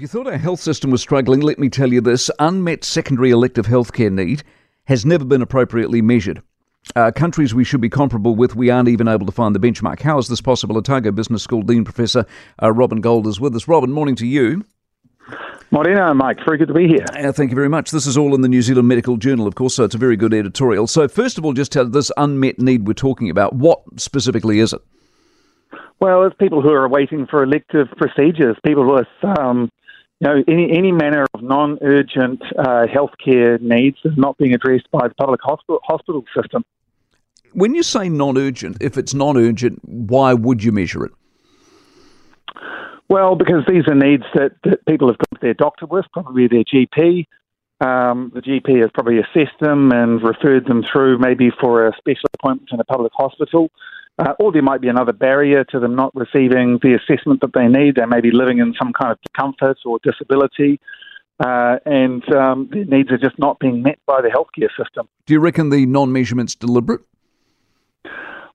If you thought our health system was struggling, let me tell you this unmet secondary elective healthcare need has never been appropriately measured. Uh, countries we should be comparable with, we aren't even able to find the benchmark. How is this possible? Otago Business School Dean Professor uh, Robin Gauld is with us. Robin, morning to you. Morena, Mike. Very good to be here. Uh, thank you very much. This is all in the New Zealand Medical Journal, of course, so it's a very good editorial. So, first of all, just tell this unmet need we're talking about. What specifically is it? Well, it's people who are waiting for elective procedures, people with um, you know, any, any manner of non-urgent uh, healthcare needs is not being addressed by the public hospital, hospital system. When you say non-urgent, if it's non-urgent, why would you measure it? Well, because these are needs that, that people have gone to their doctor with, probably their GP. Um, the GP has probably assessed them and referred them through maybe for a special appointment in a public hospital. Uh, or there might be another barrier to them not receiving the assessment that they need. They may be living in some kind of discomfort or disability, uh, and um, their needs are just not being met by the healthcare system. Do you reckon the non measurement's deliberate?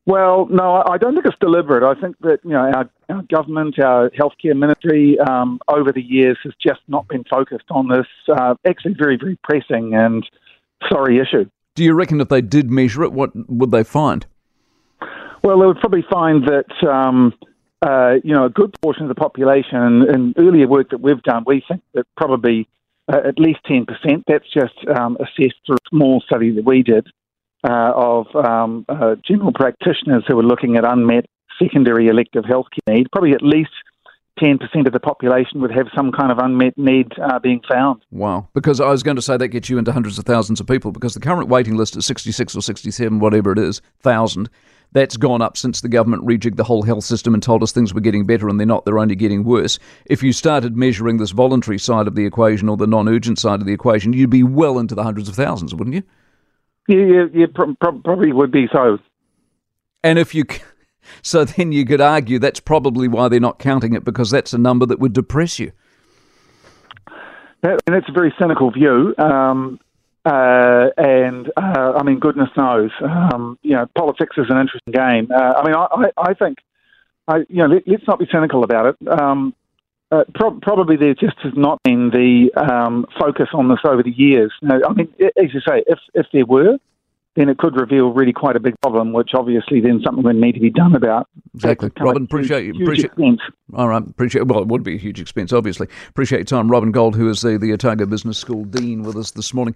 Well, no, I don't think it's deliberate. I think that you know our, our government, our healthcare ministry, um, over the years has just not been focused on this uh, actually very, very pressing and sorry issue. Do you reckon if they did measure it, what would they find? Well, they would probably find that um, uh, you know a good portion of the population, And earlier work that we've done, we think that probably uh, at least ten percent. That's just um, assessed through a small study that we did uh, of um, uh, general practitioners who were looking at unmet secondary elective healthcare need. Probably at least 10% of the population would have some kind of unmet need uh, being found. Wow. Because I was going to say that gets you into hundreds of thousands of people because the current waiting list is 66 or 67, whatever it is, thousand. That's gone up since the government rejigged the whole health system and told us things were getting better and they're not, they're only getting worse. If you started measuring this voluntary side of the equation or the non urgent side of the equation, you'd be well into the hundreds of thousands, wouldn't you? Yeah, yeah, yeah probably would be so. And if you. So then you could argue that's probably why they're not counting it because that's a number that would depress you. That, and that's a very cynical view. Um, uh, and uh, I mean, goodness knows, um, you know, politics is an interesting game. Uh, I mean, I, I, I think, I, you know, let, us not be cynical about it. Um, uh, pro- probably there just has not been the um, focus on this over the years. I mean, as you say, if if there were, then it could reveal really quite a big problem, which obviously then something would need to be done about. Exactly. Robin, appreciate you. Appreciate, expense. All right. Appreciate, well, it would be a huge expense, obviously. Appreciate your time. Robin Gauld, who is the, the Otago Business School Dean with us this morning.